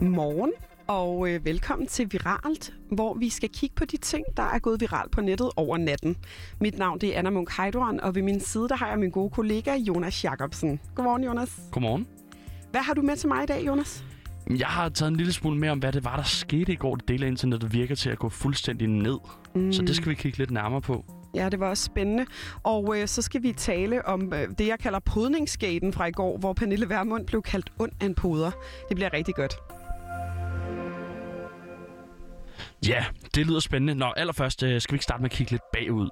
Morgen og øh, velkommen til Viralt, hvor vi skal kigge på de ting, der er gået viralt på nettet over natten. Mit navn det er Anna Munk Heidorn, og ved min side der har jeg min gode kollega Jonas Jacobsen. Godmorgen, Jonas. Godmorgen. Hvad har du med til mig i dag, Jonas? Jeg har taget en lille smule mere om, hvad det var, der skete i går. Det del af internettet virker til at gå fuldstændig ned. Mm. Så det skal vi kigge lidt nærmere på. Ja, det var også spændende. Og øh, så skal vi tale om øh, det, jeg kalder podningsskaten fra i går, hvor Pernille Vermund blev kaldt ond af en poder. Det bliver rigtig godt. Ja, det lyder spændende. Nå, allerførst øh, skal vi ikke starte med at kigge lidt bagud.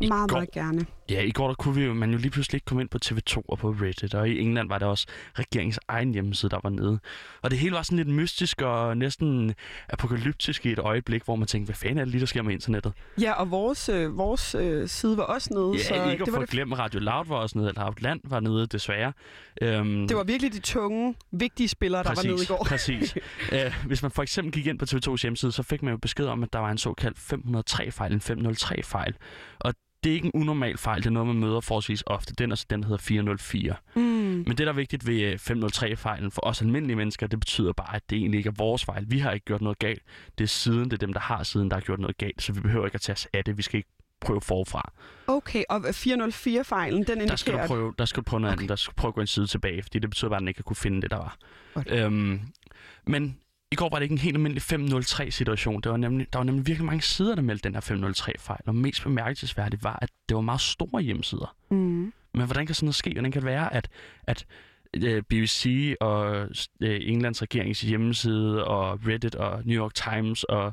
I meget, går, meget gerne. Ja, i går der kunne vi jo, man jo lige pludselig ikke komme ind på TV2 og på Reddit, og i England var det også regeringens egen hjemmeside, der var nede. Og det hele var sådan lidt mystisk og næsten apokalyptisk i et øjeblik, hvor man tænkte, hvad fanden er det lige, der sker med internettet? Ja, og vores, øh, vores øh, side var også nede. Ja, så ikke at det, få det, glemme Radio Loud var også nede, eller Outland var nede, desværre. Øhm, det var virkelig de tunge, vigtige spillere, der præcis, var nede i går. Præcis. uh, hvis man for eksempel gik ind på TV2's hjemmeside, så fik man jo besked om, at der var en såkaldt 503-fejl, en 503-fejl. Og det er ikke en unormal fejl, det er noget, man møder forholdsvis ofte. Den, altså, den hedder 404. Mm. Men det, der er vigtigt ved 503-fejlen for os almindelige mennesker, det betyder bare, at det egentlig ikke er vores fejl. Vi har ikke gjort noget galt. Det er siden, det er dem, der har siden, der har gjort noget galt. Så vi behøver ikke at tage os af det. Vi skal ikke prøve forfra. Okay, og 404-fejlen, den Der skal du indikerer... prøve, der skal du prøve noget Okay. okay. andet. Der skal du prøve at gå en side tilbage, fordi det betyder bare, at den ikke kunne finde det, der var. Godt. Øhm, men i går var det ikke en helt almindelig 503-situation. Det var nemlig, der var nemlig virkelig mange sider, der meldte den her 503-fejl. Og mest bemærkelsesværdigt var, at det var meget store hjemmesider. Mm. Men hvordan kan sådan noget ske? Hvordan kan det være, at, at øh, BBC og øh, Englands regerings hjemmeside og Reddit og New York Times og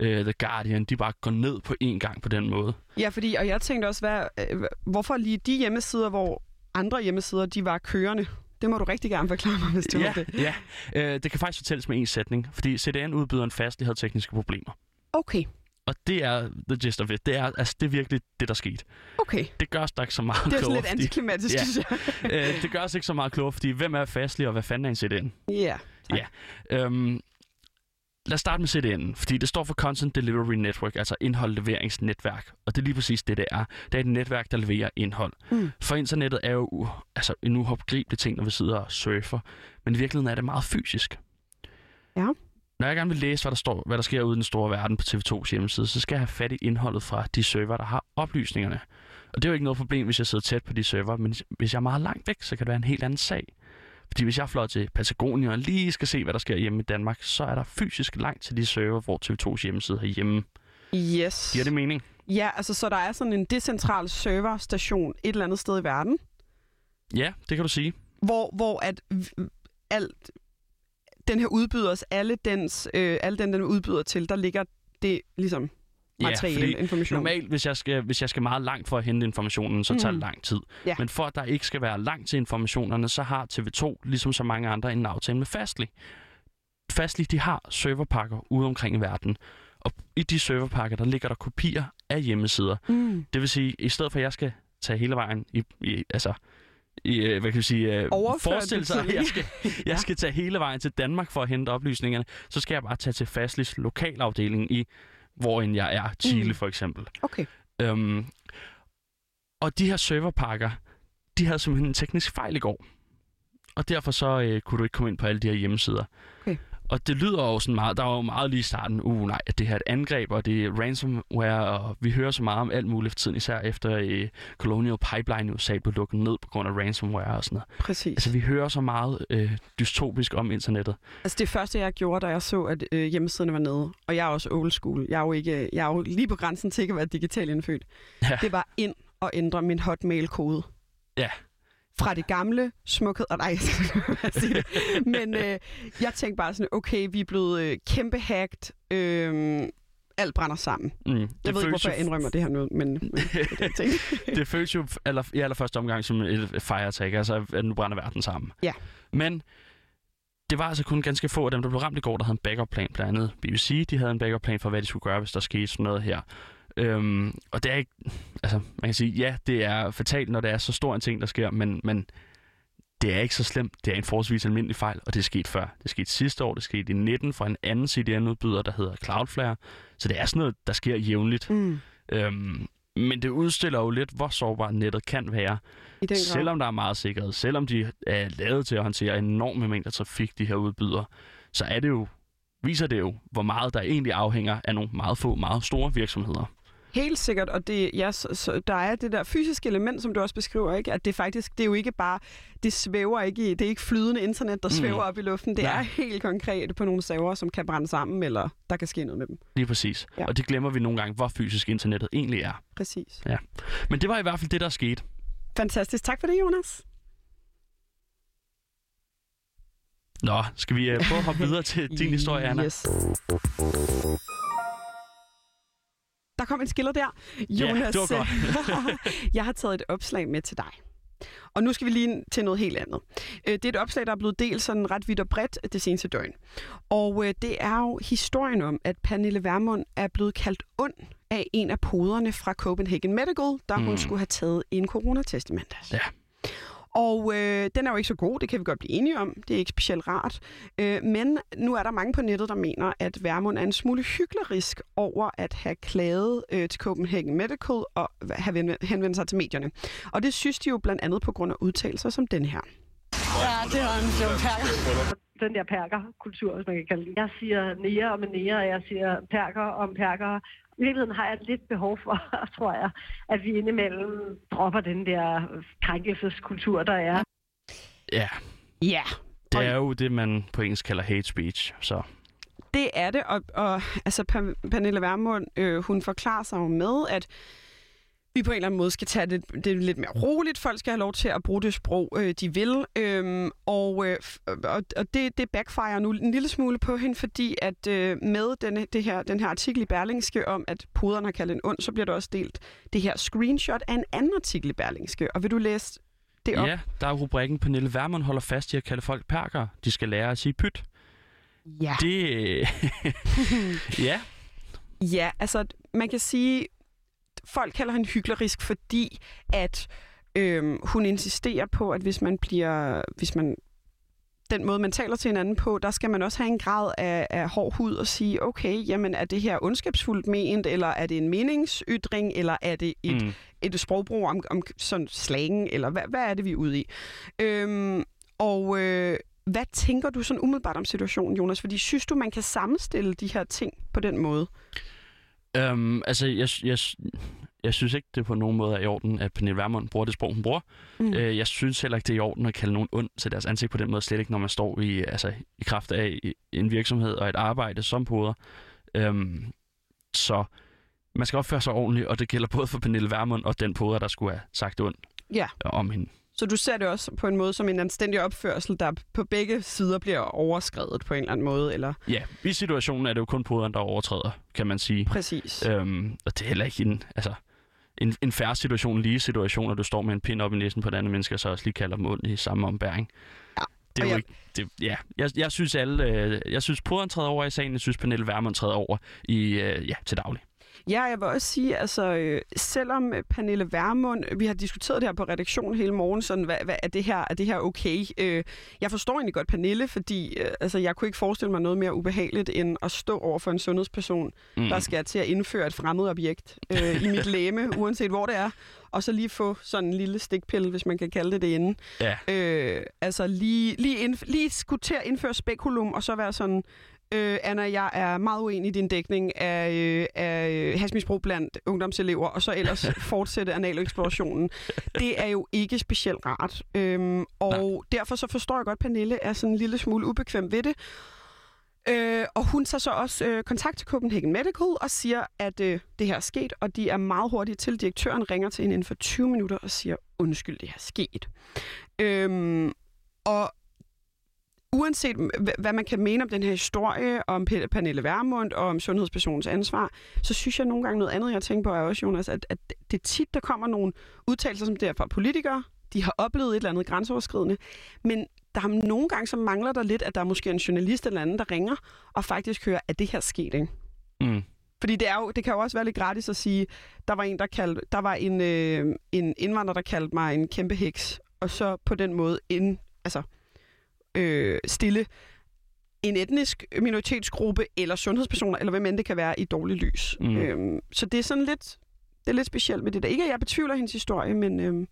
øh, The Guardian, de bare går ned på én gang på den måde? Ja, fordi, og jeg tænkte også, hvad, øh, hvorfor lige de hjemmesider, hvor andre hjemmesider, de var kørende? Det må du rigtig gerne forklare mig, hvis det ja, var det. ja. Øh, det kan faktisk fortælles med en sætning, fordi CDN udbyder en fast, de havde tekniske problemer. Okay, Og det er the gist of it. Det er, altså, det er virkelig det, der skete. okay. Det gør os da ikke så meget Det er klogere, lidt antiklimatisk, Ja. synes jeg. øh, det gør os ikke så meget klogere, fordi hvem er fastlig, og hvad fanden er en CDN? Ja. tak. Ja. Øhm, lad os starte med CDN'en, fordi det står for Content Delivery Network, altså indholdleveringsnetværk. Og det er lige præcis det, det er. Det er et netværk, der leverer indhold. Mm. For internettet er jo uh, altså, en uhåbgribelig ting, når vi sidder og surfer. Men i virkeligheden er det meget fysisk. Ja. Når jeg gerne vil læse, hvad der, står, hvad der sker ude i den store verden på TV2's hjemmeside, så skal jeg have fat i indholdet fra de server, der har oplysningerne. Og det er jo ikke noget problem, hvis jeg sidder tæt på de server, men hvis jeg er meget langt væk, så kan det være en helt anden sag. Fordi hvis jeg fløj til Patagonien og lige skal se, hvad der sker hjemme i Danmark, så er der fysisk langt til de server, hvor TV2's hjemmeside er hjemme. Yes. Giver det mening? Ja, altså så der er sådan en decentral serverstation et eller andet sted i verden, Ja, det kan du sige. hvor, hvor at alt den her udbyders, alle, dens, øh, alle den, den udbyder til, der ligger det ligesom materiale, fordi information. Normalt, hvis jeg, skal, hvis jeg skal meget langt for at hente informationen, så tager Mm. det lang tid. Ja. Men for at der ikke skal være langt til informationerne, så har TV2, ligesom så mange andre, en aftale med Fastly. Fastly, de har serverpakker ude omkring i verden. Og i de serverpakker, der ligger der kopier af hjemmesider. Mm. Det vil sige, i stedet for at jeg skal tage hele vejen i, i altså i, øh, hvad kan vi sige, øh, forestille sig, at jeg skal, jeg skal tage hele vejen til Danmark for at hente oplysningerne, så skal jeg bare tage til Fastlys lokalafdeling i, hvor end jeg er, Chile Mm. for eksempel. Okay. Øhm, og de her serverpakker, de havde simpelthen en teknisk fejl i går. Og derfor så øh, kunne du ikke komme ind på alle de her hjemmesider. Og det lyder jo sådan meget, der var jo meget lige i starten, uh nej, at det her er et angreb, og det er ransomware, og vi hører så meget om alt muligt for tiden, især efter øh, Colonial Pipeline i USA blev lukket ned på grund af ransomware og sådan noget. Præcis. Altså vi hører så meget øh, dystopisk om internettet. Altså det første, jeg gjorde, da jeg så, at øh, hjemmesiderne var nede, og jeg er også old school, jeg er jo, ikke, jeg er jo lige på grænsen til ikke at være digitalt indfødt, Ja. det var ind og ændre min hotmail-kode. Ja. Fra det gamle smukhed... Og nej, jeg skal sige det. Men øh, jeg tænkte bare sådan, okay, vi er blevet øh, kæmpe hacked. Øh, alt brænder sammen. Mm. Jeg ved ikke, hvorfor jeg indrømmer det her nu, men, men det er det, det føles jo aller, i allerførste omgang som et fire attack, altså at nu brænder verden sammen. Ja. Men det var altså kun ganske få af dem, der blev ramt i går, der havde en backup-plan. Blandt andet BBC, de havde en backup-plan for, hvad de skulle gøre, hvis der skete sådan noget her. Øhm, og det er ikke... Altså, man kan sige, ja, det er fatalt, når det er så stor en ting, der sker, men, men det er ikke så slemt. Det er en forholdsvis almindelig fejl, og det er sket før. Det skete sidste år, det skete i 19 fra en anden CDN-udbyder, der hedder Cloudflare. Så det er sådan noget, der sker jævnligt. Mm, Øhm, men det udstiller jo lidt, hvor sårbart nettet kan være. Selvom der er meget sikkerhed, selvom de er lavet til at håndtere enorme mængder trafik, de her udbydere, så er det jo, viser det jo, hvor meget der egentlig afhænger af nogle meget få, meget store virksomheder. Helt sikkert, og det, ja, så, så der er det der fysiske element, som du også beskriver, ikke? at det faktisk, det er jo ikke bare, det svæver ikke i, det er ikke flydende internet, der svæver mm. op i luften, det Nej. er helt konkret på nogle server, som kan brænde sammen, eller der kan ske noget med dem. Lige præcis, ja. og det glemmer vi nogle gange, hvor fysisk internettet egentlig er. Præcis. Ja. Men det var i hvert fald det, der skete. Fantastisk, tak for det, Jonas. Nå, skal vi uh, prøve at hoppe videre til din historie, Anna? Yes. Der kom en skiller der. Jonas, ja, godt. jeg har taget et opslag med til dig. Og nu skal vi lige til noget helt andet. Øh, det er et opslag, der er blevet delt sådan ret vidt og bredt det seneste døgn. Og øh, det er jo historien om, at Pernille Vermund er blevet kaldt ond af en af poderne fra Copenhagen Medical, der mm. hun skulle have taget en coronatest i mandags. Ja. Og øh, den er jo ikke så god, det kan vi godt blive enige om. Det er ikke specielt rart. Øh, men nu er der mange på nettet, der mener, at Værmund er en smule hyklerisk over at have klaget øh, til Copenhagen Medical og have henvendt sig til medierne. Og det synes de jo blandt andet på grund af udtalelser som den her. Ja, det var en dum perker. Den der perker-kultur, hvis man kan kalde det. Jeg siger nære om nære, og jeg siger perker om perker. I virkeligheden har jeg lidt behov for, tror jeg, at vi indimellem dropper den der krænkelseskultur, der er. Ja. Ja. Det er jo det, man på engelsk kalder hate speech, så... Det er det, og, og altså, Pernille Vermund, øh, hun forklarer sig jo med, at vi på en eller anden måde skal tage det, det lidt mere roligt. Folk skal have lov til at bruge det sprog, øh, de vil. Øhm, og øh, og, og det, det backfire nu en lille smule på hende, fordi at øh, med denne, det her, den her artikel i Berlingske om, at poderen har kaldt en ond, så bliver der også delt det her screenshot af en anden artikel i Berlingske. Og vil du læse det op? Ja, der er rubrikken, Pernille Vermund holder fast i at kalde folk perker. De skal lære at sige pyt. Ja. Det... ja. Ja, altså man kan sige, folk kalder hende hyklerisk, fordi at øhm, hun insisterer på, at hvis man bliver, hvis man den måde, man taler til hinanden på, der skal man også have en grad af, af hård hud og sige, okay, jamen er det her ondskabsfuldt ment, eller er det en meningsytring, eller er det et, mm. et sprogbrug om, om sådan slangen, eller hvad, hvad er det, vi er ude i? Øhm, og øh, hvad tænker du sådan umiddelbart om situationen, Jonas? Fordi synes du, man kan sammenstille de her ting på den måde? Um, altså, jeg, jeg, jeg synes ikke, det på nogen måde er i orden, at Pernille Vermund bruger det sprog, hun bruger. Mm. Uh, jeg synes heller ikke, det er i orden at kalde nogen ond til deres ansigt på den måde, slet ikke, når man står i, altså, i kraft af en virksomhed og et arbejde som poder. Um, så man skal opføre sig ordentligt, og det gælder både for Pernille Vermund og den poder, der skulle have sagt ondt ja. om hende. Så du ser det også på en måde som en anstændig opførsel, der på begge sider bliver overskrevet på en eller anden måde? Eller? Ja, i situationen er det jo kun poderen, der overtræder, kan man sige. Præcis. Øhm, og det er heller ikke en, altså, en, en færre situation, lige situation, når du står med en pind op i næsen på et andet menneske, og så også lige kalder dem ondt i samme ombæring. Ja. Det er jo jeg... ikke, det, ja, jeg, jeg synes alle, øh, jeg synes poderen træder over i sagen, jeg synes Pernille Vermund træder over i, øh, ja, til daglig. Ja, jeg vil også sige, altså, øh, selvom øh, Pernille Vermund, vi har diskuteret det her på redaktionen hele morgen, sådan, hvad, hvad er, det her, er det her okay? Øh, jeg forstår egentlig godt Pernille, fordi øh, altså, jeg kunne ikke forestille mig noget mere ubehageligt, end at stå over for en sundhedsperson, mm. der skal til at indføre et fremmed objekt øh, i mit læme, uanset hvor det er, og så lige få sådan en lille stikpille, hvis man kan kalde det det inden. Ja. Øh, altså lige, lige, indf- lige skulle til at indføre spekulum, og så være sådan, Øh, Anna, jeg er meget uenig i din dækning af, øh, af øh, hasmisbrug blandt ungdomselever, og så ellers fortsætte analeksplorationen. Det er jo ikke specielt rart. Øhm, og Nej. derfor så forstår jeg godt, at Pernille er sådan en lille smule ubekvem ved det. Øh, og hun tager så også øh, kontakt til Copenhagen Medical og siger, at øh, det her er sket, og de er meget hurtige til. Direktøren ringer til hende inden for 20 minutter og siger, undskyld, det her er sket. Øh, og uanset hvad man kan mene om den her historie, om Pernille Vermund og om sundhedspersonens ansvar, så synes jeg nogle gange noget andet, jeg tænker på, er også, Jonas, at, at det tit, der kommer nogle udtalelser, som det er fra politikere, de har oplevet et eller andet grænseoverskridende, men der har nogle gange, så mangler der lidt, at der er måske en journalist eller anden, der ringer og faktisk hører, at det her sket, ikke? Mm. Fordi det, er jo, det kan jo også være lidt gratis at sige, der var en, der kaldte, der var en, øh, en indvandrer, der kaldte mig en kæmpe heks, og så på den måde ind, altså, øh, stille en etnisk minoritetsgruppe eller sundhedspersoner, eller hvem end det kan være, i dårlig lys. Mm. Øhm, så det er sådan lidt, det er lidt specielt med det der. Ikke at jeg betvivler hendes historie, men, øhm,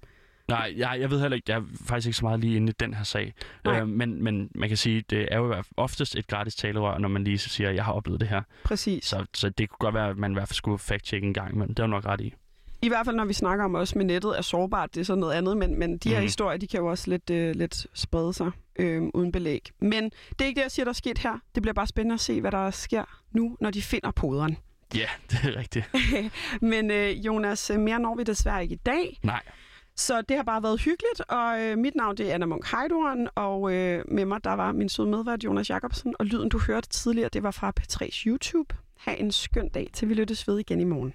Nej, jeg, jeg ved heller ikke, jeg er faktisk ikke så meget lige inde i den her sag. Øh, men, men man kan sige, det er jo oftest et gratis talerør, når man lige siger, at jeg har oplevet det her. Præcis. Så, så det kunne godt være, at man i hvert fald skulle fact-check en gang, men det er jo nok ret i. I hvert fald, når vi snakker om også med nettet er sårbart, det er så noget andet, men, men de her mm. historier, de kan jo også lidt, øh, lidt sprede sig øh, uden belæg. Men det er ikke det, jeg siger, der er sket her. Det bliver bare spændende at se, hvad der sker nu, når de finder poderen. Ja, det er rigtigt. men øh, Jonas, øh, mere når vi desværre ikke i dag. Nej. Så det har bare været hyggeligt, og øh, mit navn det er Anna Munk Heidoren, og øh, med mig der var min søde medvært Jonas Jacobsen, og lyden du hørte tidligere, det var fra P3's YouTube. Ha' en skøn dag, til vi lyttes ved igen i morgen.